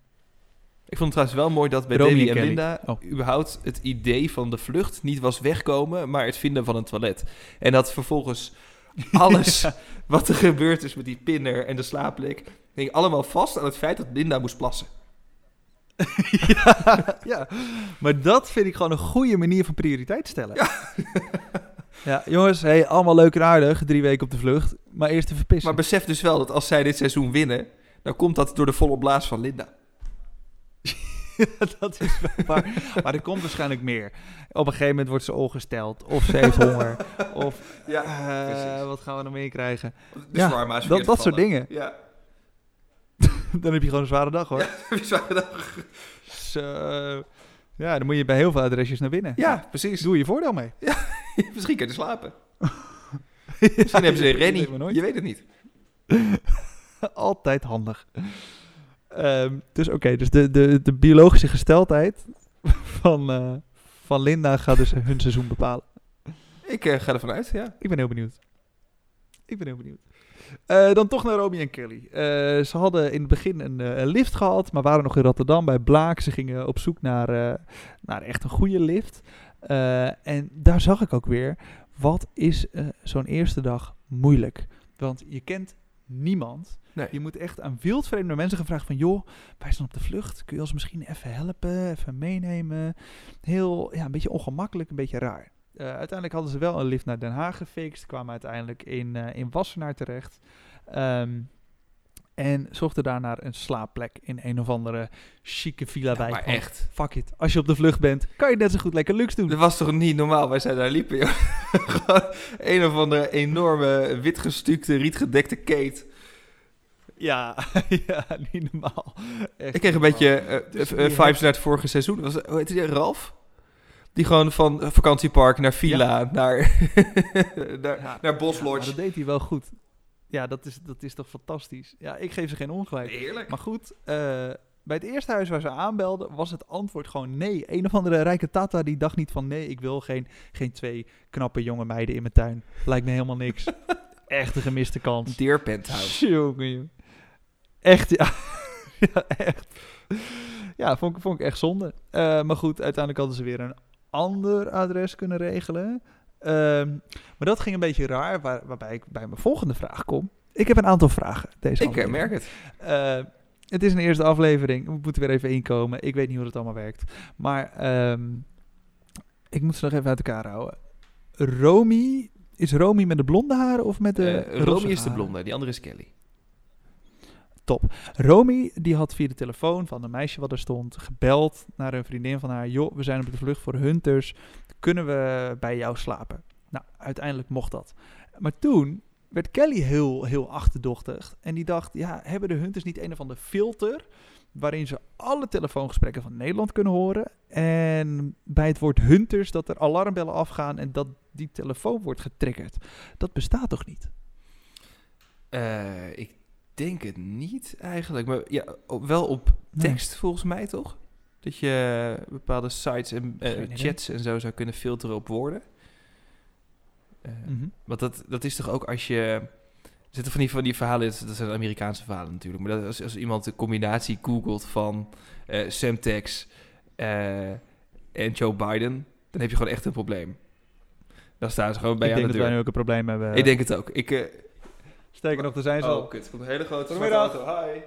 Ik vond het trouwens wel mooi dat bij Davy en Kelly. Linda Oh. überhaupt het idee van de vlucht niet was wegkomen, maar het vinden van een toilet. En dat vervolgens alles wat er gebeurd is met die pinner en de slaapplek, ging allemaal vast aan het feit dat Linda moest plassen. ja, ja, maar dat vind ik gewoon een goede manier van prioriteit stellen. Ja, jongens, hey, allemaal leuk en aardig, drie weken op de vlucht, maar eerst even pissen. Maar besef dus wel dat als zij dit seizoen winnen, dan komt dat door de volle blaas van Linda. dat is waar. maar er komt waarschijnlijk meer. Op een gegeven moment wordt ze ongesteld, of ze heeft honger, of Ja, eh, wat gaan we nog meer krijgen? De Ja, dat- dat soort dingen. Ja, Dan heb je gewoon een zware dag hoor. Zware dag. Zo. ja, dan moet je bij heel veel adresjes naar binnen. ja precies. Doe je voordeel mee. Misschien kan je slapen. Misschien hebben ze een rennie. Je weet het niet. Altijd handig. Ehm, dus oké, dus de, de, de biologische gesteldheid van, eh, van Linda gaat dus hun seizoen bepalen. Ik eh, ga ervan uit, ja. Ik ben heel benieuwd. Ik ben heel benieuwd. Eh, dan toch naar Romy en Kelly. Ze hadden in het begin een, een lift gehad, maar waren nog in Rotterdam bij Blaak. Ze gingen op zoek naar, naar echt een goede lift. En daar zag ik ook weer, wat is zo'n eerste dag moeilijk? Want je kent niemand. Nee. Je moet echt aan wildvreemde mensen gevraagd van... joh, wij zijn op de vlucht. Kun je ons misschien even helpen, even meenemen? Heel, ja, een beetje ongemakkelijk, een beetje raar. Eh, uiteindelijk hadden ze wel een lift naar Den Haag gefixt. Kwamen uiteindelijk in, eh, in Wassenaar terecht. Ehm, en zochten daar naar een slaapplek in een of andere chique villa Ja, bij. maar echt. Fuck it. Als je op de vlucht bent, kan je net zo goed lekker luxe doen. Dat was toch niet normaal? Wij zijn daar liepen, joh. Een of andere enorme witgestukte, rietgedekte kate. Ja, ja, niet normaal. Echt Ik kreeg een beetje Dus die- vibes naar het vorige seizoen. Was, hoe heet die? Ralf? Die gewoon van vakantiepark naar villa, naar, naar, Ja, naar Bos Ja, maar Lodge. dat deed hij wel goed. Ja, dat is, dat is toch fantastisch. Ja, ik geef ze geen ongelijk. Heerlijk. Maar goed, eh, bij het eerste huis waar ze aanbelden, was het antwoord gewoon nee. Een of andere rijke tata die dacht niet van nee, ik wil geen, geen twee knappe jonge meiden in mijn tuin. Lijkt me helemaal niks. Echt een gemiste kans. Deer Penthouse. Jongen. Echt, ja. ja, echt. Ja, vond, ik- vond ik echt zonde. Eh, maar goed, uiteindelijk hadden ze weer een ander adres kunnen regelen. Ehm, maar dat ging een beetje raar, waar, waarbij ik bij mijn volgende vraag kom. Ik heb een aantal vragen. Deze Ik eh, aflevering. merk het. Eh, het is een eerste aflevering. We moeten weer even inkomen. Ik weet niet hoe het allemaal werkt. Maar ehm, ik moet ze nog even uit elkaar houden. Romy, is Romy met de blonde haren of met de Eh, Romy is de blonde, die andere is Kelly. Romy die had via de telefoon van een meisje wat er stond gebeld naar een vriendin van haar. Joh, we zijn op de vlucht voor Hunters. Kunnen we bij jou slapen? Nou, uiteindelijk mocht dat. Maar toen werd Kelly heel, heel achterdochtig. En die dacht, ja, hebben de Hunters niet een of ander filter... waarin ze alle telefoongesprekken van Nederland kunnen horen... en bij het woord Hunters dat er alarmbellen afgaan... en dat die telefoon wordt getriggerd. Dat bestaat toch niet? Eh, ik denk het niet eigenlijk. Maar ja, op- wel op Nee. tekst volgens mij toch? Dat je bepaalde sites en eh, chats en zo zou kunnen filteren op woorden. Mhm. Want dat, dat is toch ook als je... Er zitten van die, van die verhalen, dat zijn Amerikaanse verhalen natuurlijk. Maar dat, als, als iemand een combinatie googelt van Semtex eh, en Joe Biden... dan heb je gewoon echt een probleem. Dan staan ze gewoon bij ik je aan denk de dat wij deur. nu ook een probleem hebben. Ik denk het ook. Ik, Sterker nog, er zijn ze al. oh, kut. Komt een hele grote Goedemiddag. auto. Hi.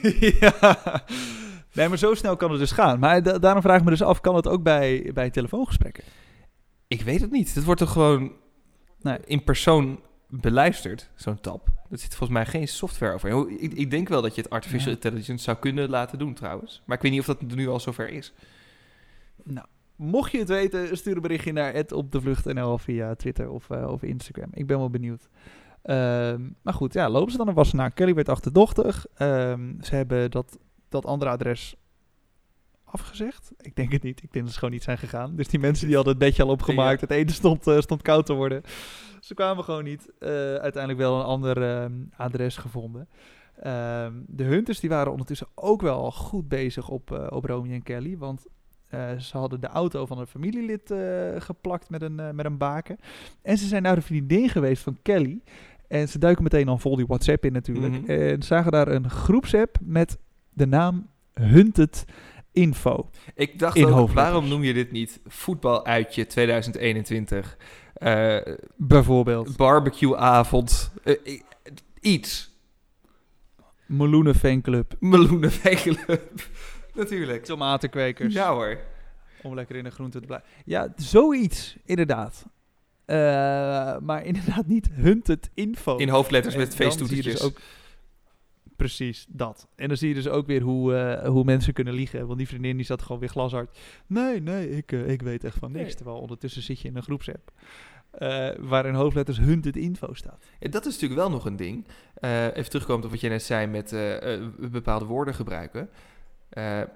ja. Nee, maar zo snel kan het dus gaan. Maar da- daarom vraag ik me dus af, kan het ook bij, bij telefoongesprekken? Ik weet het niet. Het wordt toch gewoon Nee. in persoon beluisterd, zo'n tab. Er zit volgens mij geen software over. Ik, ik denk wel dat je het artificial Ja. intelligence zou kunnen laten doen trouwens. Maar ik weet niet of dat nu al zover is. Nou, mocht je het weten, stuur een berichtje naar het op de vlucht.nl via Twitter of, eh, of Instagram. Ik ben wel benieuwd. Ehm, maar goed, ja, lopen ze dan naar Wassenaar. Kelly werd achterdochtig. Ehm, ze hebben dat, dat andere adres afgezegd. Ik denk het niet. Ik denk dat ze gewoon niet zijn gegaan. Dus die mensen die hadden het bedje al opgemaakt. Het ene stond, eh, stond koud te worden. Ze kwamen gewoon niet. Eh, uiteindelijk wel een ander ehm, adres gevonden. De Hunters die waren ondertussen ook wel goed bezig op, eh, op Romy en Kelly. Want ze hadden de auto van een familielid geplakt met een, met een baken. En ze zijn naar de vriendin geweest van Kelly. En ze duiken meteen al vol die WhatsApp in natuurlijk. Mhm. En zagen daar een groepsapp met de naam Hunted Info. Ik dacht In ook, waarom noem je dit niet voetbaluitje 2021? Eh Bijvoorbeeld barbecueavond, eh, i- iets. Meloenen Fanclub, Meloenenweeglub. Natuurlijk. tomatenkwekers. Ja hoor. Om lekker in de groente te blijven. Ja, zoiets, inderdaad. Eh, maar inderdaad niet Hunted Info. In hoofdletters En met feesttoetertjes. dus ook Precies, dat. En dan zie je dus ook weer hoe, eh, hoe mensen kunnen liegen. Want die vriendin die zat gewoon weer glashard. Nee, nee, ik, eh, ik weet echt van niks. Nee. Terwijl ondertussen zit je in een groepsapp. eh waar in hoofdletters Hunted Info staat. En dat is natuurlijk wel nog een ding. Even terugkomen op wat jij net zei met bepaalde woorden gebruiken.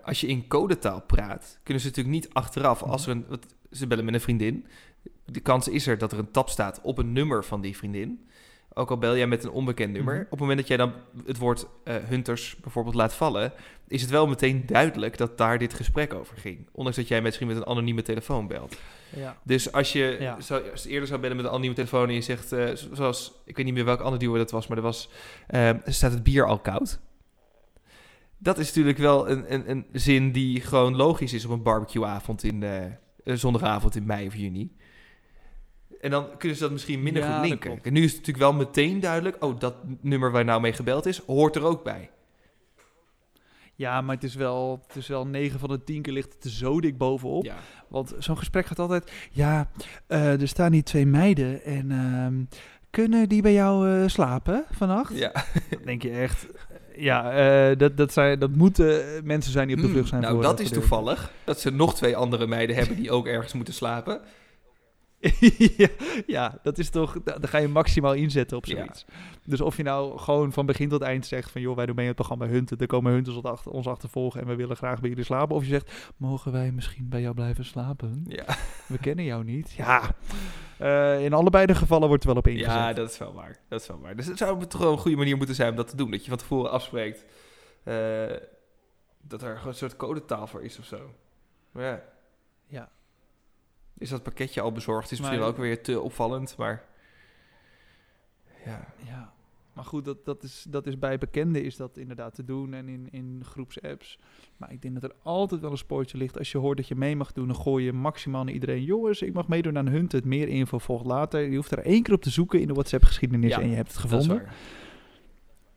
Als je in codetaal praat, kunnen ze natuurlijk niet achteraf, als er een, wat, ze bellen met een vriendin, de kans is er dat er een tab staat op een nummer van die vriendin. Ook al bel jij met een onbekend nummer. Mhm. Op het moment dat jij dan het woord eh, hunters bijvoorbeeld laat vallen, is het wel meteen duidelijk dat daar dit gesprek over ging. Ondanks dat jij misschien met een anonieme telefoon belt. Ja. Dus als je Ja. zou, als eerder zou bellen met een anonieme telefoon en je zegt, eh, zo- zoals, ik weet niet meer welk ander duo dat was, maar er was, eh, staat het bier al koud? Dat is natuurlijk wel een, een, een zin die gewoon logisch is op een barbecueavond in zondagavond in mei of juni. En dan kunnen ze dat misschien minder Ja, goed linken. En nu is het natuurlijk wel meteen duidelijk, oh, dat nummer waar nou mee gebeld is, hoort er ook bij. ja, maar het is, wel, het is wel 9 van de 10 keer ligt het zo dik bovenop. Ja. Want zo'n gesprek gaat altijd... Ja, eh, er staan hier twee meiden en... ehm, kunnen die bij jou eh, slapen vannacht? ja. Dan denk je echt... Ja, eh, dat, dat, zijn, dat moeten mensen zijn die op de vlucht zijn. nou, voor, dat is toevallig. Dat ze nog twee andere meiden hebben die ook ergens moeten slapen. ja, ja, dat is toch... da- Daar ga je maximaal inzetten op Ja. zoiets. Dus of je nou gewoon van begin tot eind zegt van... joh, wij doen mee aan het programma Hunten. Er komen Hunters achter- ons achtervolgen en we willen graag bij jullie slapen. Of je zegt, mogen wij misschien bij jou blijven slapen? Ja. We kennen jou niet. Ja, eh, in allebei de gevallen wordt er wel op ingezet. Ja, dat is wel waar. Dat is wel waar. Dus het zou toch wel een goede manier moeten zijn om dat te doen. Dat je van tevoren afspreekt eh, dat er een soort codetaal voor is of zo. Maar ja. Ja. Is dat pakketje al bezorgd? Is misschien Maar- wel ook weer te opvallend, maar... Ja. Ja, maar goed, dat, dat, is, dat is bij bekenden is dat inderdaad te doen en in, in groepsapps. Maar ik denk dat er altijd wel een spoortje ligt. Als je hoort dat je mee mag doen, dan gooi je maximaal naar iedereen. Jongens, ik mag meedoen aan Hunted. Meer info volgt later. Je hoeft er één keer op te zoeken in de WhatsApp-geschiedenis Ja, en je hebt het gevonden.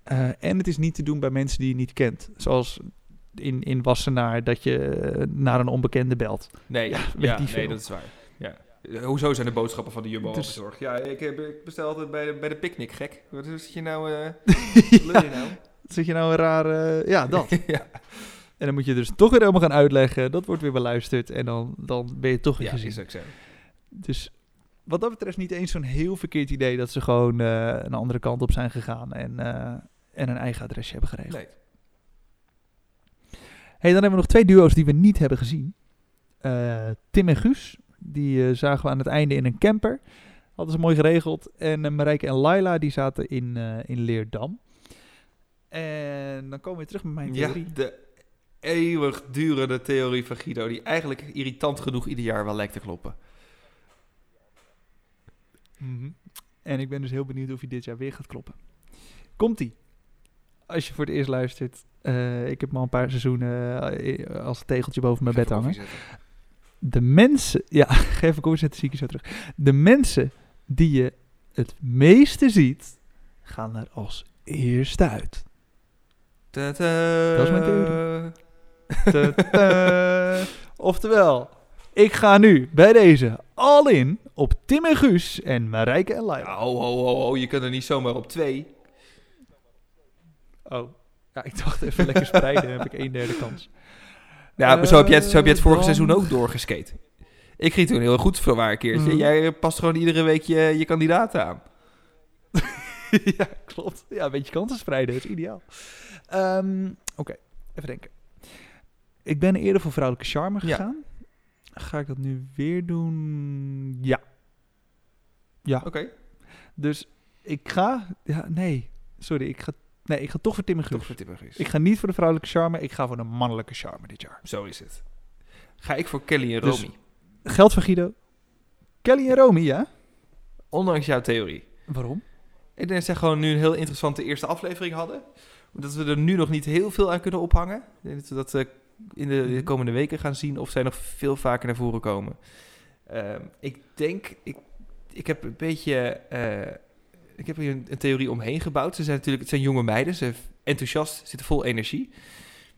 Eh, en het is niet te doen bij mensen die je niet kent. Zoals in, in Wassenaar dat je eh, naar een onbekende belt. Nee, Ja, ja, weet die nee veel. dat is waar. Ja. Eh, Hoezo zijn de boodschappen van de Jumbo al Dus- bezorgd? Ja, ik, heb, ik bestel altijd bij de, bij de picknick, gek. Wat is je nou... eh ja, lul je nou? zit je nou een raar... eh, ja, dat. ja. En dan moet je dus toch weer helemaal gaan uitleggen. Dat wordt weer beluisterd. En dan, dan ben je toch weer ja, gezien. is ook zo. Dus wat dat betreft niet eens zo'n heel verkeerd idee dat ze gewoon eh, een andere kant op zijn gegaan en, eh, en een eigen adresje hebben geregeld. Nee. Hey, dan hebben we nog twee duo's die we niet hebben gezien. Eh, Tim en Guus, die eh, zagen we aan het einde in een camper. Hadden ze mooi geregeld. En uh, Marijke en Laila, die zaten in, eh, in Leerdam. En dan komen we terug met mijn Ja, theorie. de eeuwigdurende theorie van Guido, die eigenlijk irritant genoeg ieder jaar wel lijkt te kloppen. Mhm. En ik ben dus heel benieuwd of hij dit jaar weer gaat kloppen. Komt-ie. Als je voor het eerst luistert. Eh, ik heb al een paar seizoenen eh, als tegeltje boven mijn bed hangen. De mensen... Ja, ga even koffie zetten, zie ik je zo terug. De mensen die je het meeste ziet, gaan er als eerste uit. Dat is mijn theorie. Oftewel, ik ga nu bij deze all in op Tim en Guus en Marijke en Laila. Ja, ho, ho, ho, ho, je kunt er niet zomaar op twee. Oh, ja, ik dacht even lekker spreiden, heb ik een derde kans. Ja, maar zo heb je het, zo heb het vorige dan- seizoen ook doorgeskate. Ik ging toen heel goed voor waar een keertje. Mhm. Jij past gewoon iedere week je, je kandidaten aan. ja, klopt. Ja, een beetje kansen spreiden, is ideaal. Ehm, Oké, even denken. Ik ben eerder voor vrouwelijke charme Ja. gegaan. Ga ik dat nu weer doen? Ja. Ja. Oké, Dus ik ga... Ja, nee. Sorry, ik ga... Nee, ik ga toch voor Tim en Guus. toch voor Tim en Guus. Ik ga niet voor de vrouwelijke charme, ik ga voor de mannelijke charme dit jaar. Zo is het. Ga ik voor Kelly en Dus- Romy. Geld van Guido. Kelly en Romy, ja? Ondanks jouw theorie. Waarom? Ik denk dat zij gewoon nu een heel interessante eerste aflevering hadden. Dat we er nu nog niet heel veel aan kunnen ophangen. Ik denk dat we dat eh, in de, Mhm. de komende weken gaan zien of zij nog veel vaker naar voren komen. Ehm, ik denk, ik, ik heb een beetje, eh, ik heb hier een, een theorie omheen gebouwd. Ze zijn natuurlijk, het zijn jonge meiden, ze zijn enthousiast, zitten vol energie.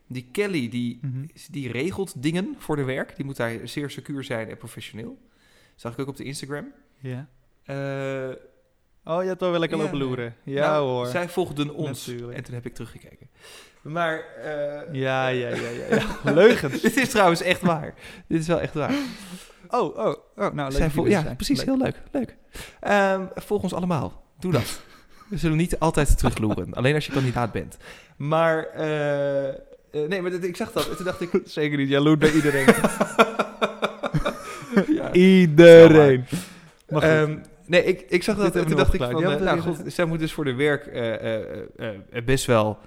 Die Kelly, die, Mhm. die regelt dingen voor de werk. Die moet daar zeer secuur zijn en professioneel. Zag ik ook op de Instagram. Ja. Eh, Oh, je hebt toch wel lekker Ja, lopen loeren. Ja nou, hoor. Zij volgden ons. Natuurlijk. En toen heb ik teruggekeken. Maar... eh, Ja, ja, ja, ja. ja. Leugens. Dit is trouwens echt waar. Dit is wel echt waar. Oh, oh, oh. Nou, leuk Zij vol- ja, zijn. precies. Leuk. Heel leuk. leuk. Ehm, volg ons allemaal. Doe dat. We zullen niet altijd terugloeren. alleen als je kandidaat bent. Maar... eh, eh, nee, maar dit- ik zag dat. En toen dacht ik... Zeker niet jaloers bij iedereen. ja. iedereen. Ehm, nee, ik, ik zag dat en toen dacht ik van... eh, nou goed, zij moet dus voor de werk best wel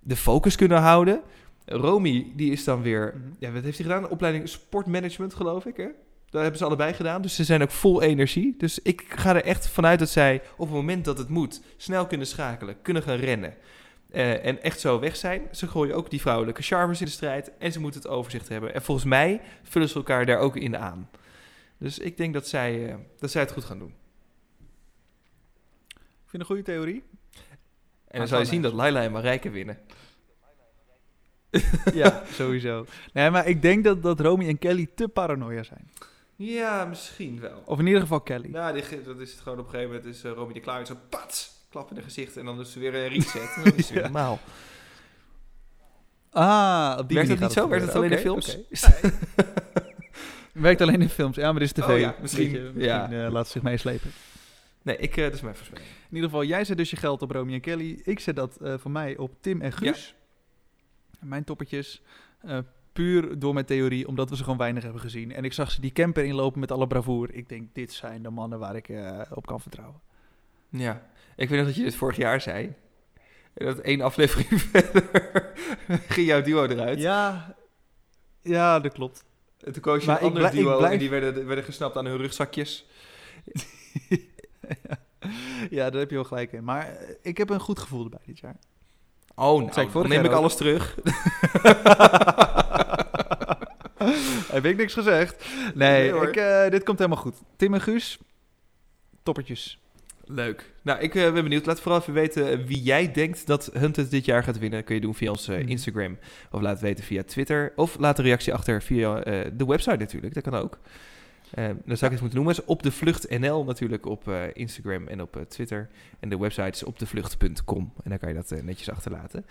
de focus kunnen houden. Romy, die is dan weer... Mhm. Ja, wat heeft hij gedaan? Opleiding sportmanagement, geloof ik, hè? Dat hebben ze allebei gedaan. Dus ze zijn ook vol energie. Dus ik ga er echt vanuit dat zij op het moment dat het moet... snel kunnen schakelen, kunnen gaan rennen. eh, en echt zo weg zijn. Ze gooien ook die vrouwelijke charmers in de strijd. En ze moeten het overzicht hebben. En volgens mij vullen ze elkaar daar ook in aan. Dus ik denk dat zij, eh, dat zij het goed gaan doen. Ik vind een goede theorie. En dan zal je zien dat Laila en Marijke winnen. ja, sowieso. Nee, maar ik denk dat, dat Romy en Kelly te paranoia zijn. Ja, misschien wel. Of in ieder geval Kelly. Nou, die, dat is het gewoon op een gegeven moment is uh, Romy de klaar met zo'n pats, klap in de gezicht en dan is ze weer een reset. En dan is het weer Ja. normaal. Ah, op die Werkt dat niet zo? Werkt het alleen in films? Werkt alleen in films. Ja, maar dit is tv. Oh ja, misschien, ja. eh, laat ze zich meeslepen. Nee, ik, eh, dat is mijn voorspelling. In ieder geval, jij zet dus je geld op Romy en Kelly. Ik zet dat voor mij op Tim en Guus. Mijn toppertjes. Puur door mijn theorie, omdat we ze gewoon weinig hebben gezien. En ik zag ze die camper inlopen met alle bravoer. Ik denk, dit zijn de mannen waar ik eh, op kan vertrouwen. Ja, ik weet nog dat je dit vorig jaar zei. En dat één aflevering verder ging jouw duo eruit. Ja, ja dat klopt. En toen koos je Maar een ander duo blijf- en die werden, werden gesnapt aan hun rugzakjes. ja, daar heb je wel gelijk in. Maar eh, ik heb een goed gevoel erbij dit jaar. Oh, nou, ik dan neem ik alles terug. heb ik niks gezegd? Nee, ik, eh, dit komt helemaal goed. Tim en Guus, toppertjes. Leuk. Nou, ik eh, ben benieuwd. Laat vooral even weten eh, wie jij denkt dat Hunted dit jaar gaat winnen. Kun je doen via ons Mhm. Instagram. Of laat weten via Twitter. Of laat een reactie achter via de website natuurlijk. Dat kan ook. Dan zou ik het moeten noemen. is op de vlucht NL natuurlijk op eh, Instagram en op eh, Twitter. En de website is op devlucht.com. En daar kan je dat netjes achterlaten.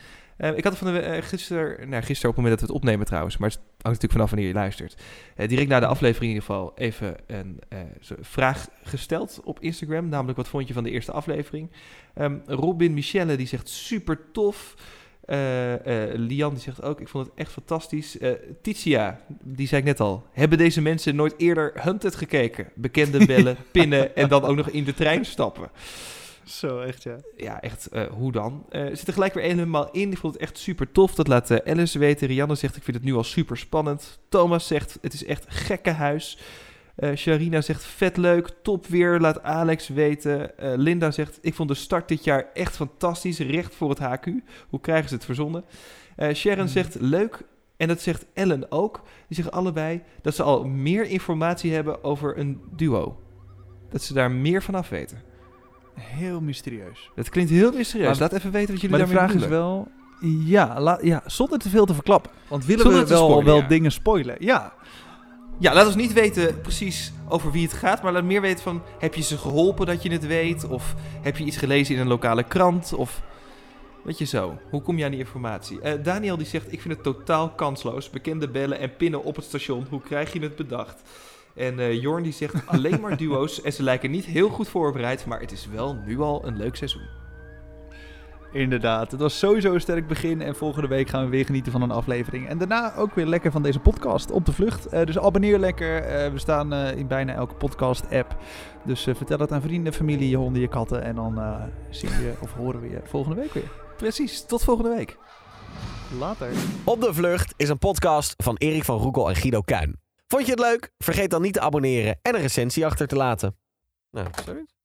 Ik had van de uh, gisteren, nou gisteren op het moment dat we het opnemen trouwens, maar het hangt natuurlijk vanaf wanneer je luistert. Direct na de aflevering in ieder geval even een vraag gesteld op Instagram. Namelijk, wat vond je van de eerste aflevering? Ehm, Robin Michelle die zegt super tof. Eh, eh, Lian die zegt ook, ik vond het echt fantastisch. Eh, Titia, die zei ik net al. Hebben deze mensen nooit eerder Hunted gekeken? Bekende bellen, pinnen en dan ook nog in de trein stappen. Zo, echt ja. Ja, echt, hoe dan? Zit er gelijk weer helemaal in. Ik vond het echt super tof. Dat laat Alice weten. Rianne zegt, ik vind het nu al super spannend. Thomas zegt, het is echt gekkenhuis. Eh Sharina zegt, vet leuk. Top weer, laat Alex weten. Eh, Linda zegt, ik vond de start dit jaar echt fantastisch. Recht voor het HQ. Hoe krijgen ze het verzonnen? Eh Sharon Hmm. zegt, leuk. En dat zegt Ellen ook. Die zeggen allebei dat ze al meer informatie hebben over een duo. Dat ze daar meer van af weten. Heel mysterieus. Dat klinkt heel mysterieus. Maar- Laat even weten wat jullie Maar de daarmee vraag is wel... Ja, la- ja, zonder te veel te verklappen. Want willen Zonder we wel, spoilen, wel ja. dingen spoilen? Ja. Ja, laat ons niet weten precies over wie het gaat, maar laat meer weten van... heb je ze geholpen dat je het weet? Of heb je iets gelezen in een lokale krant? Of weet je zo, hoe kom je aan die informatie? Eh, Daniel die zegt, ik vind het totaal kansloos. Bekende bellen en pinnen op het station. Hoe krijg je het bedacht? En eh, Jorn die zegt, alleen maar duo's en ze lijken niet heel goed voorbereid... maar het is wel nu al een leuk seizoen. Inderdaad, het was sowieso een sterk begin en volgende week gaan we weer genieten van een aflevering. En daarna ook weer lekker van deze podcast op de vlucht. Eh, dus abonneer lekker, Eh, we staan eh, in bijna elke podcast-app. Dus vertel het aan vrienden, familie, je honden, je katten. En dan zien we je of horen we je volgende week weer. Precies, tot volgende week. Later. Op de Vlucht is een podcast van Erik van Roekel en Guido Kuin. Vond je het leuk? Vergeet dan niet te abonneren en een recensie achter te laten. Nou, zoiets.